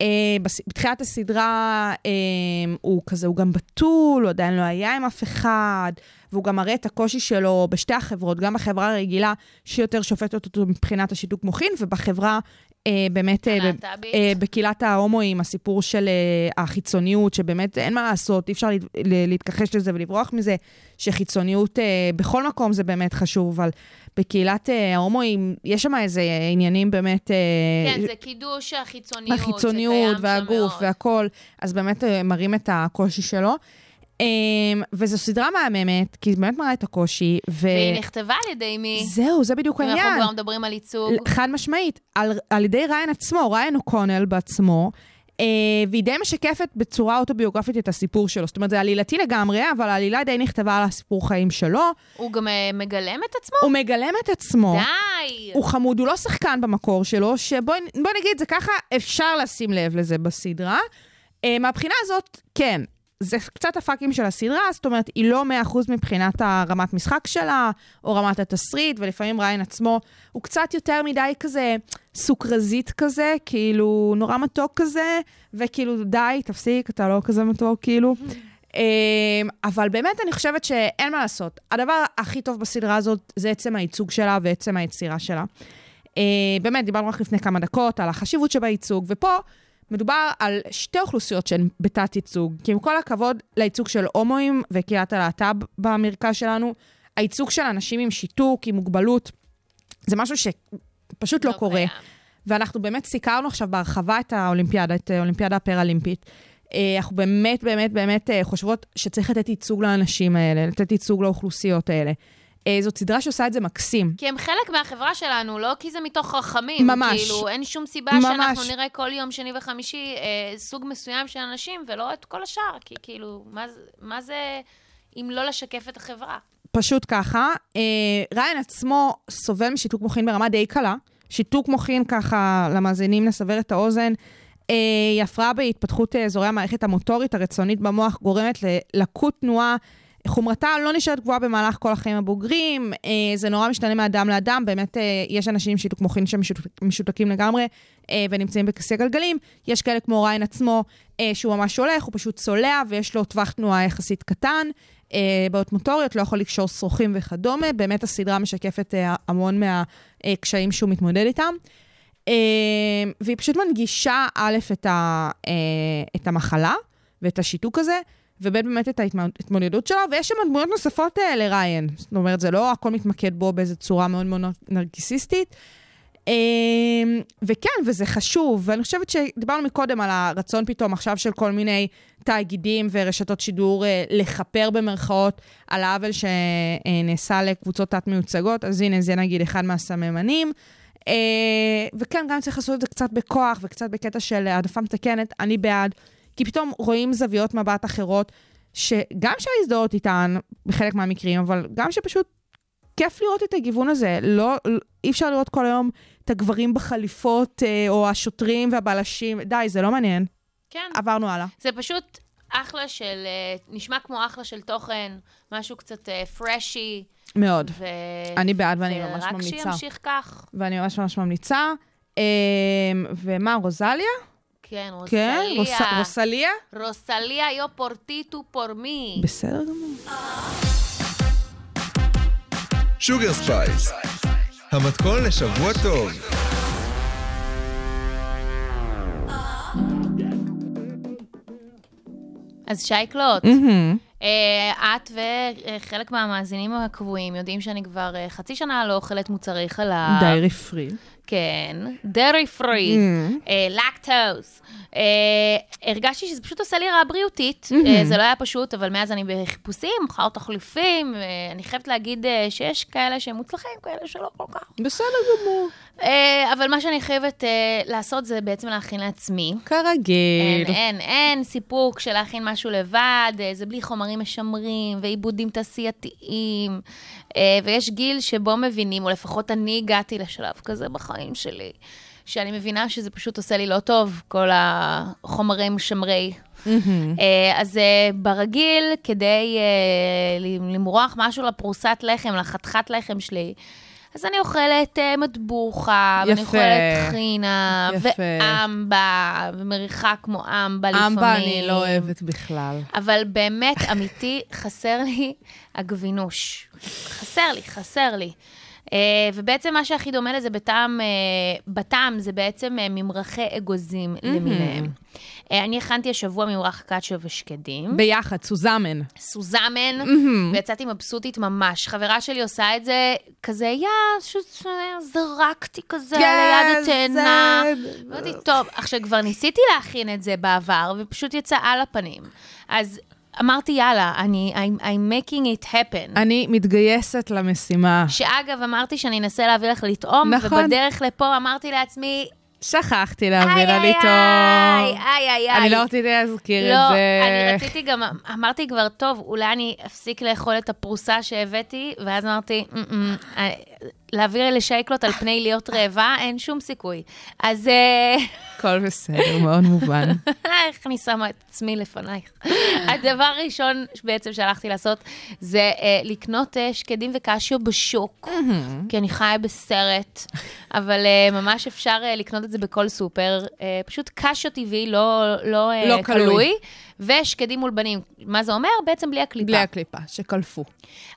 אה, בס- בתחילת הסדרה אה, הוא כזה, הוא גם בתול, הוא עדיין לא היה עם אף אחד, והוא גם מראה את הקושי שלו בשתי החברות, גם בחברה הרגילה, שיותר שופטת אותו מבחינת השיתוק מוחין, ובחברה אה, באמת, אה, הלהט"בית. אה, בקהילת ההומואים, הסיפור של אה, החיצוניות, שבאמת אין מה לעשות, אי אפשר להת- ל- להתכחש לזה ולברוח מזה, שחיצוניות אה, בכל מקום זה באמת חשוב, אבל בקהילת אה, ההומואים, יש שם איזה עניינים באמת... אה, כן, זה קידוש החיצוניות. החיצוניות והגוף. והכל, אז באמת אה, מראים את הקושי שלו. אמ, וזו סדרה מהממת, כי היא באמת מראה את הקושי, ו... והיא נכתבה על ידי מי? זהו, זה בדיוק אם אנחנו העניין. כבר מדברים על ייצוג. חד משמעית, על, על ידי ריין עצמו, ריין אוקונל בעצמו, אה, והיא די משקפת בצורה אוטוביוגרפית את הסיפור שלו. זאת אומרת, זה עלילתי לגמרי, אבל העלילה די נכתבה על הסיפור חיים שלו. הוא גם אה, מגלם את עצמו? הוא מגלם את עצמו. די! הוא חמוד, הוא לא שחקן במקור שלו, שבואי בוא נגיד זה ככה, אפשר לשים לב לזה בסדרה. Uh, מהבחינה הזאת, כן, זה קצת הפאקים של הסדרה, זאת אומרת, היא לא 100% מבחינת הרמת משחק שלה, או רמת התסריט, ולפעמים ריין עצמו הוא קצת יותר מדי כזה סוכרזית כזה, כאילו נורא מתוק כזה, וכאילו די, תפסיק, אתה לא כזה מתוק, כאילו. אמ, אבל באמת אני חושבת שאין מה לעשות. הדבר הכי טוב בסדרה הזאת זה עצם הייצוג שלה ועצם היצירה שלה. אה, באמת, דיברנו רק לפני כמה דקות על החשיבות שבייצוג, ופה מדובר על שתי אוכלוסיות שהן בתת-ייצוג. כי עם כל הכבוד לייצוג של הומואים וקהילת הלהט"ב במרכז שלנו, הייצוג של אנשים עם שיתוק, עם מוגבלות, זה משהו שפשוט לא, לא קורה. קיים. ואנחנו באמת סיקרנו עכשיו בהרחבה את האולימפיאדה, את האולימפיאדה הפראלימפית. אה, אנחנו באמת, באמת, באמת אה, חושבות שצריך לתת ייצוג לאנשים האלה, לתת ייצוג לאוכלוסיות האלה. אה, זאת סדרה שעושה את זה מקסים. כי הם חלק מהחברה שלנו, לא כי זה מתוך רחמים. ממש. כאילו, אין שום סיבה ממש. שאנחנו נראה כל יום שני וחמישי אה, סוג מסוים של אנשים, ולא את כל השאר. כי כאילו, מה, מה זה אם לא לשקף את החברה? פשוט ככה. אה, ריין עצמו סובל משיתוק מוחין ברמה די קלה. שיתוק מוחין, ככה, למאזינים נסבר את האוזן, אה, היא הפרעה בהתפתחות אה, אזורי המערכת המוטורית הרצונית במוח, גורמת ללקות תנועה. חומרתה לא נשארת גבוהה במהלך כל החיים הבוגרים, אה, זה נורא משתנה מאדם לאדם, באמת אה, יש אנשים עם שיתוק מוחין שמשותקים לגמרי אה, ונמצאים בכיסא גלגלים, יש כאלה כמו ריין עצמו, אה, שהוא ממש הולך, הוא פשוט צולע ויש לו טווח תנועה יחסית קטן, אה, בעיות מוטוריות, לא יכול לקשור שרוכים וכדומה, באמת הסדרה משקפת אה, המון מהקשיים שהוא מתמודד איתם. אה, והיא פשוט מנגישה, א', את, ה, אה, את המחלה ואת השיתוק הזה, וב' באמת את ההתמודדות שלו, ויש שם דמויות נוספות אה, לריין. זאת אומרת, זה לא הכל מתמקד בו באיזו צורה מאוד מאוד נרקיסיסטית. אה, וכן, וזה חשוב, ואני חושבת שדיברנו מקודם על הרצון פתאום עכשיו של כל מיני תאגידים ורשתות שידור אה, לכפר במרכאות על העוול שנעשה לקבוצות תת-מיוצגות, אז הנה, זה נגיד אחד מהסממנים. אה, וכן, גם צריך לעשות את זה קצת בכוח וקצת בקטע של העדפה מתקנת, אני בעד, כי פתאום רואים זוויות מבט אחרות, שגם אפשר להזדהות איתן בחלק מהמקרים, אבל גם שפשוט כיף לראות את הגיוון הזה. לא, אי אפשר לראות כל היום את הגברים בחליפות, אה, או השוטרים והבלשים, די, זה לא מעניין. כן. עברנו הלאה. זה פשוט אחלה של, אה, נשמע כמו אחלה של תוכן, משהו קצת freshy. מאוד. ו... אני בעד ואני ממש ורק ממליצה. שימשיך כך. ואני ממש ממש ממליצה. אה, ומה, רוזליה? כן, כן, רוסליה. רוס- רוסליה? רוסליה yo por ti, tú por mí. בסדר גמור. Sugar Spice, המתכון לשבוע טוב. אז שייקלוט, מהמם. אה, את וחלק מהמאזינים הקבועים יודעים שאני כבר אה, חצי שנה לא אוכלת מוצרי חלב. דיירי פרי. כן, דרי פרי. לקטוס. הרגשתי שזה פשוט עושה לי רע בריאותית. אה, זה לא היה פשוט, אבל מאז אני בחיפושים, מחר תחליפים. אני חייבת להגיד שיש כאלה שהם מוצלחים, כאלה שלא כל כך. בסדר גמור. אה, אבל מה שאני חייבת אה, לעשות זה בעצם להכין לעצמי. כרגיל. אין, אין, אין סיפוק של להכין משהו לבד, אה, זה בלי חומרים משמרים ועיבודים תעשייתיים. ויש גיל שבו מבינים, או לפחות אני הגעתי לשלב כזה בחיים שלי, שאני מבינה שזה פשוט עושה לי לא טוב, כל החומרים משמרי. אה, אז ברגיל, כדי למרוח משהו לפרוסת לחם, לחתיכת לחם שלי, אז אני אוכלת אה, מטבוחה, ואני יפה. אוכלת טחינה, יפה. ואמבה, ומריחה כמו אמבה לפעמים. אמבה אני לא אוהבת בכלל. אבל באמת, אמיתי, חסר לי הגבינוש. חסר לי, חסר לי. Uh, ובעצם מה שהכי דומה לזה בטעם, uh, בטעם זה בעצם uh, ממרחי אגוזים למיניהם. Uh, אני הכנתי השבוע ממרח קאצ'ו ושקדים. ביחד, סוזמן. סוזמן, ויצאתי מבסוטית ממש. חברה שלי עושה את זה כזה, יא, פשוט זרקתי כזה ליד התאנה. אמרתי, טוב, עכשיו כבר ניסיתי להכין את זה בעבר, ופשוט יצא על הפנים. אז אמרתי, יאללה, אני, I'm, I'm making it happen. אני מתגייסת למשימה. שאגב, אמרתי שאני אנסה להביא לך לטעום, נכון. ובדרך לפה אמרתי לעצמי, שכחתי להביא לה איי, לטעום. איי, איי, איי. אני לא רציתי להזכיר לא, את זה. אני רציתי גם, אמרתי כבר, טוב, אולי אני אפסיק לאכול את הפרוסה שהבאתי, ואז אמרתי, "מ-מ, אה, להעביר לשייקלוט על פני להיות רעבה, אין שום סיכוי. אז אה, הכל בסדר, מאוד מובן. איך אני שמה את עצמי לפנייך. הדבר הראשון בעצם שהלכתי לעשות, זה אה, לקנות אה, שקדים וקשיו בשוק, כי אני חיה בסרט, אבל אה, ממש אפשר אה, לקנות את זה בכל סופר. אה, פשוט קשיו טבעי, לא, לא, אה, לא קלוי. קלוי, ושקדים מולבנים. מה זה אומר? בעצם בלי הקליפה. בלי הקליפה, שקלפו.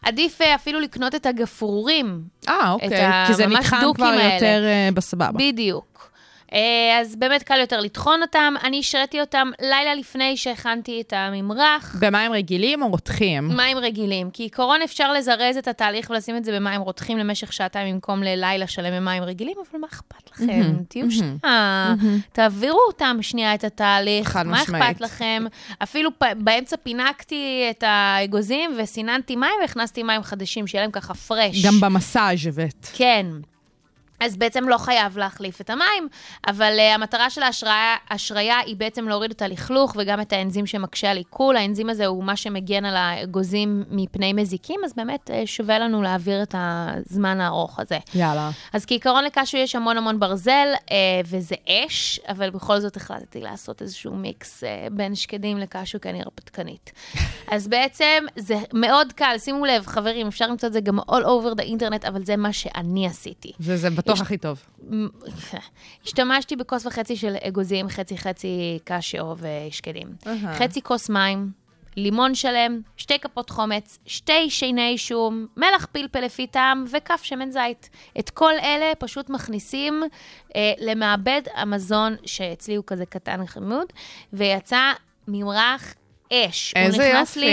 עדיף אה, אפילו לקנות את הגפרורים. אה, אוקיי. כי זה נטחן כבר האלה. יותר אה, בסבבה. בדיוק. אה, אז באמת קל יותר לטחון אותם. אני השריתי אותם לילה לפני שהכנתי את הממרח. במים רגילים או רותחים? מים רגילים, כי עיקרון אפשר לזרז את התהליך ולשים את זה במים רותחים למשך שעתיים במקום ללילה שלם במים רגילים, אבל מה אכפת לכם? תהיו שנייה, תעבירו אותם שנייה את התהליך, חד מה משמעית. אכפת לכם? אפילו באמצע פינקתי את האגוזים וסיננתי מים והכנסתי מים חדשים, שיהיה להם ככה פרש. גם במסאז' הבאת. כן. אז בעצם לא חייב להחליף את המים, אבל uh, המטרה של ההשריה, היא בעצם להוריד את הלכלוך וגם את האנזים שמקשה על עיכול. האנזים הזה הוא מה שמגן על האגוזים מפני מזיקים, אז באמת uh, שווה לנו להעביר את הזמן הארוך הזה. יאללה. אז כעיקרון לקשו יש המון המון ברזל, אה, וזה אש, אבל בכל זאת החלטתי לעשות איזשהו מיקס אה, בין שקדים לקשו, כי אני הרפתקנית. אז בעצם זה מאוד קל, שימו לב, חברים, אפשר למצוא את זה גם all over the internet, אבל זה מה שאני עשיתי. זה זה בטוח יש- הכי טוב. השתמשתי בכוס וחצי של אגוזים, חצי חצי קשיו ושקדים. חצי כוס מים, לימון שלם, שתי כפות חומץ, שתי שיני שום, מלח פלפל לפי טעם וכף שמן זית. את כל אלה פשוט מכניסים אה, למעבד המזון, שאצלי הוא כזה קטן חמוד, ויצא ממרח אש. איזה הוא נכנס יופי. לי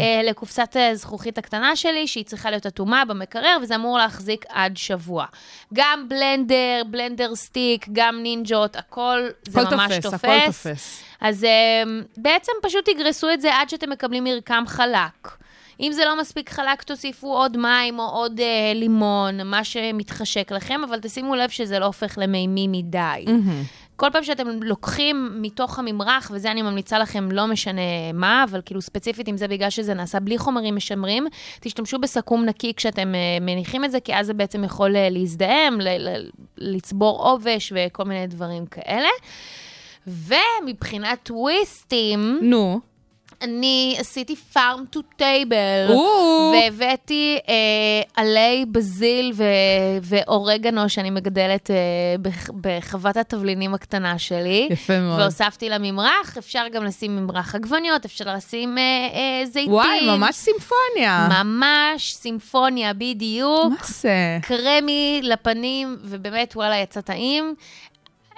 אה, לקופסת הזכוכית הקטנה שלי, שהיא צריכה להיות אטומה במקרר, וזה אמור להחזיק עד שבוע. גם בלנדר, בלנדר סטיק, גם נינג'ות, הכל, זה ממש תופס, תופס. הכל תופס. אז אה, בעצם פשוט תגרסו את זה עד שאתם מקבלים מרקם חלק. אם זה לא מספיק חלק, תוסיפו עוד מים או עוד אה, לימון, מה שמתחשק לכם, אבל תשימו לב שזה לא הופך למימי מדי. כל פעם שאתם לוקחים מתוך הממרח, וזה אני ממליצה לכם, לא משנה מה, אבל כאילו ספציפית, אם זה בגלל שזה נעשה בלי חומרים משמרים, תשתמשו בסכו"ם נקי כשאתם אה, מניחים את זה, כי אז זה בעצם יכול אה, להזדהם, לצבור עובש וכל מיני דברים כאלה. ומבחינת טוויסטים, נו, אני עשיתי פארם טו טייבל, או. והבאתי אה, עלי בזיל ו- ואורגנו שאני מגדלת אה, בח- בחוות התבלינים הקטנה שלי. יפה מאוד. והוספתי לממרח, אפשר גם לשים ממרח עגבניות, אפשר לשים אה, אה, זיתים. וואי, ממש סימפוניה. ממש סימפוניה, בדיוק. מה זה? קרמי לפנים, ובאמת, וואלה, יצא טעים.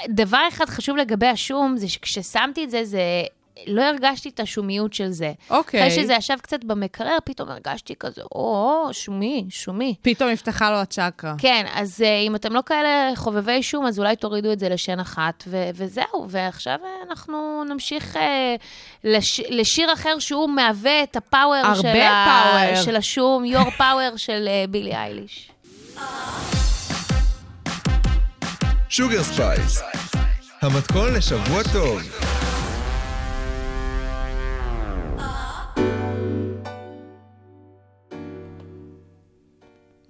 דבר אחד חשוב לגבי השום, זה שכששמתי את זה, זה... לא הרגשתי את השומיות של זה. אוקיי. אחרי שזה ישב קצת במקרר, פתאום הרגשתי כזה, או, שומי, שומי. פתאום נפתחה לו הצ'קרה. כן, אז אה, אם אתם לא כאלה חובבי שום, אז אולי תורידו את זה לשן אחת, ו- וזהו. ועכשיו אה, אנחנו נמשיך אה, לש- לשיר אחר שהוא מהווה את הפאוור הרבה של, ה-. של השום, יור פאוור של אה, בילי אייליש. Sugar Spice, המתכון לשבוע טוב.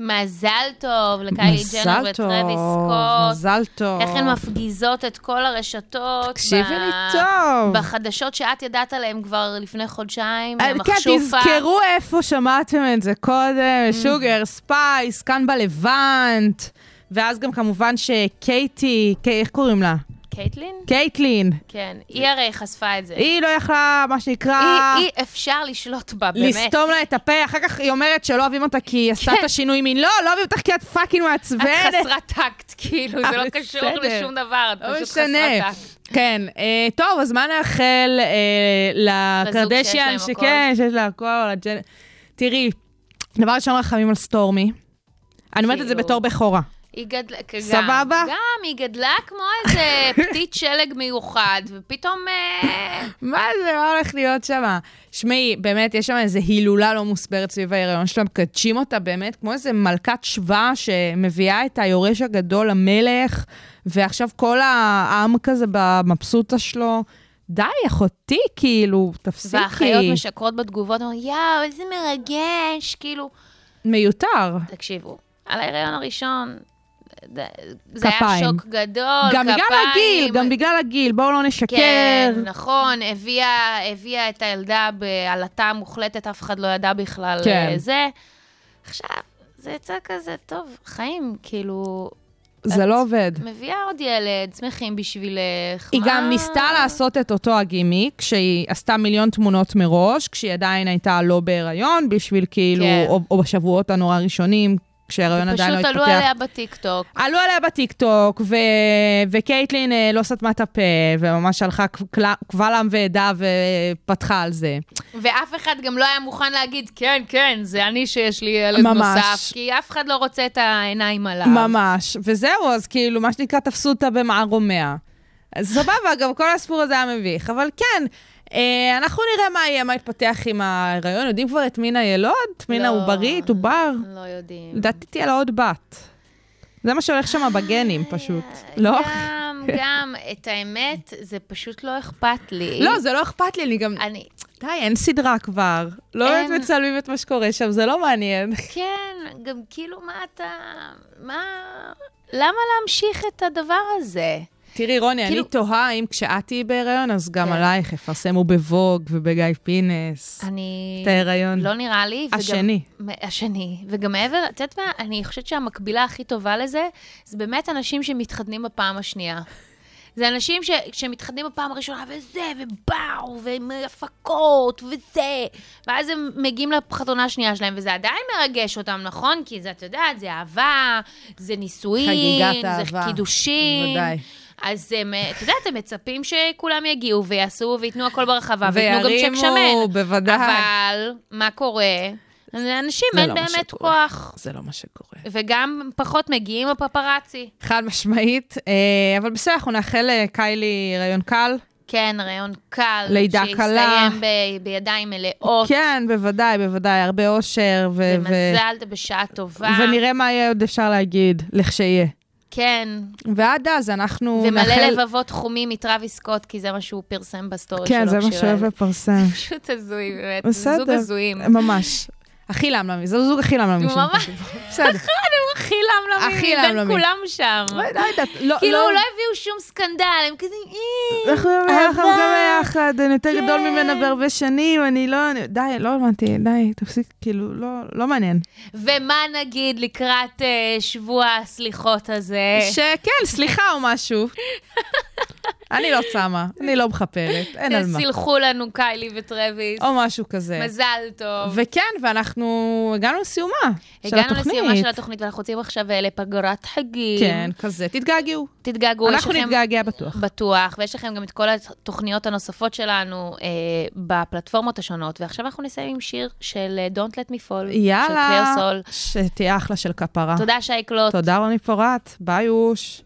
מזל טוב לקיילי ג'נר וטרוויס סקוט. מזל טוב. איך הן מפגיזות את כל הרשתות. תקשיבי לי טוב. בחדשות שאת ידעת עליהן כבר לפני חודשיים, אה, כן. תזכרו איפה שמעתם את זה קודם, Sugar Spice, כאן בלבנט. ואז גם כמובן שקייטי, איך קוראים לה? קייטלין? קייטלין. כן, היא הרי חשפה את זה. היא לא יכלה, מה שנקרא... היא, היא אפשר לשלוט בה, באמת. לסתום לה את הפה, אחר כך היא אומרת שלא אוהבים אותה כי היא עשתה כן. את השינוי מין. לא, לא אוהבים אותך כי את fucking מעצבנת. את חסרת טקט, כאילו, זה לא אבל קשור. לשום דבר, את לא פשוט. חסרת טקט. כן, אה, טוב, אז מה נאחל אה, לקרדשיאן. שכן, שיש לה הכל. תראי, דבר ראשון רחמים על סטורמי. אני אומרת את זה כאילו. בתור בכורה. היא גדלה, גם, סבבה? גם, היא גדלה כמו איזה פתית שלג מיוחד, ופתאום... אה, מה זה, מה הולך להיות שם? שמעי, באמת, יש שם איזו הילולה לא מוסברת סביב ההיריון שלה, מקדשים אותה באמת כמו איזה מלכת שבא שמביאה את היורש הגדול, המלך, ועכשיו כל העם כזה במבסוטה שלו. די, אחותי, כאילו, תפסיקי. והאחיות משקרות בתגובות, אומרות, יואו, איזה מרגש, כאילו... מיותר. תקשיבו, על ההיריון הראשון, זה היה כפיים. שוק גדול, גם בגלל כפיים. הגיל, גם בגלל הגיל, בואו לא נשקר. כן, נכון, הביאה, הביאה את הילדה בעלתה מוחלטת, אף אחד לא ידע בכלל כן. אה, זה. עכשיו, זה יצא כזה, טוב, חיים, כאילו, זה לא עובד. מביאה עוד ילד, שמחים בשבילך. היא מה? גם ניסתה לעשות את אותו הגימיק, כשהיא עשתה מיליון תמונות מראש, כשהיא עדיין הייתה לא בהיריון, בשביל כאילו, כן. או, או בשבועות הנורא ראשונים, כשההיריון עדיין לא פשוט התפתח. עלו עליה בטיקטוק. עלו עליה בטיקטוק, ו... וקייטלין אה, לא סתמה את הפה, וממש הלכה קבל- עם ועדה ופתחה על זה. ואף אחד גם לא היה מוכן להגיד, כן, כן, זה אני שיש לי ילד ממש. נוסף, כי אף אחד לא רוצה את העיניים עליו. ממש. וזהו, אז כאילו, מה שנקרא, תפסו אותה במערומיה. סבבה, גם כל הסיפור הזה היה מביך. אבל כן, אנחנו נראה מה יהיה, מה יתפתח עם ההיריון. יודעים כבר את מין הילוד? מין לא. העוברית, עובר? לא יודעים. לדעתי תהיה לה עוד בת. זה מה שהולך שם בגנים, פשוט. לא? גם, גם, את האמת, זה פשוט לא אכפת לי. לא, זה לא אכפת לי, אני גם... אני, די, אין סדרה כבר. לא. באמת מצלמים את מה שקורה שם, זה לא מעניין. כן, גם כאילו, מה אתה... מה... למה להמשיך את הדבר הזה? תראי, רוני, אני כאילו- תוהה אם כשאת תהיי בהיריון, אז גם כן. עלייך יפרסמו בווג ובגיא פינס. אני... את ההיריון. לא נראה לי. וגם- השני. השני. וגם מעבר, את יודעת מה? אני חושבת שהמקבילה הכי טובה לזה, זה באמת אנשים שמתחתנים בפעם השנייה. זה אנשים ש, שמתחתנים בפעם הראשונה, וזה, ובאו, ועם הפקות, וזה. ואז הם מגיעים לחתונה השנייה שלהם, וזה עדיין מרגש אותם, נכון? כי זה, את יודעת, זה אהבה, זה נישואין, זה אהבה. קידושין. בוודאי. אז הם, את יודעת, הם מצפים שכולם יגיעו ויעשו וייתנו הכל ברחבה, וייתנו גם צ'ק וירימו, שמן. בוודאי. אבל, מה קורה? לאנשים אין לא באמת שקורה. כוח. זה לא מה שקורה. וגם פחות מגיעים הפפרצי. חד משמעית, אה, אבל בסדר, אנחנו נאחל לקיילי הריון קל. כן, רעיון קל. לידה קלה. שיסתיים ב- בידיים מלאות. כן, בוודאי, בוודאי, הרבה אושר. ו- ו- ומזל בשעה טובה. ונראה מה יהיה עוד אפשר להגיד, לכשיהיה. כן, ועד אז אנחנו ומלא נאחל... לבבות חומים מטרוויס סקוט, כי זה מה שהוא פרסם בסטורי שלו. כן, זה מה כשהוא שאוהב היה- לפרסם. פשוט הזוי, באמת. בסדר. זוג הזויים. ממש. הכי למלמי, זה זוג הכי למלמי. שם. ממש. בסדר. הכי למלמים, בין למלמים. כולם שם. לא יודעת, לא... כאילו, לא- לא הביאו שום סקנדל, הם כזה... "אה, אנחנו ביחד, אהבה." גם ביחד, אני יותר גדול ממנה בהרבה שנים, אני לא... די, לא הבנתי, די, תפסיק, כאילו, לא, לא מעניין. ומה נגיד לקראת אה, שבוע הסליחות הזה? שכן, סליחה או משהו. אני לא צמה, אני לא מכפרת, אין על מה. סילחו לנו קיילי וטרוויס. או משהו כזה. מזל טוב. וכן, ואנחנו הגענו לסיומה של הגענו התוכנית. לסיומה של התוכנית, ואנחנו יוצאים עכשיו אה, לפגרת חגים. כן, כזה, תתגעגעו. תתגעגעו, אנחנו. נתגעגע בטוח. בטוח, ויש לכם גם את כל התוכניות הנוספות שלנו אה, בפלטפורמות השונות, ועכשיו אנחנו נסיים עם שיר של אה, Don't Let Me Fall, של יאללה, קלייר סול. שתהיה אחלה של כפרה. תודה שייקלוט. תודה רוני פורט, ביי אוש.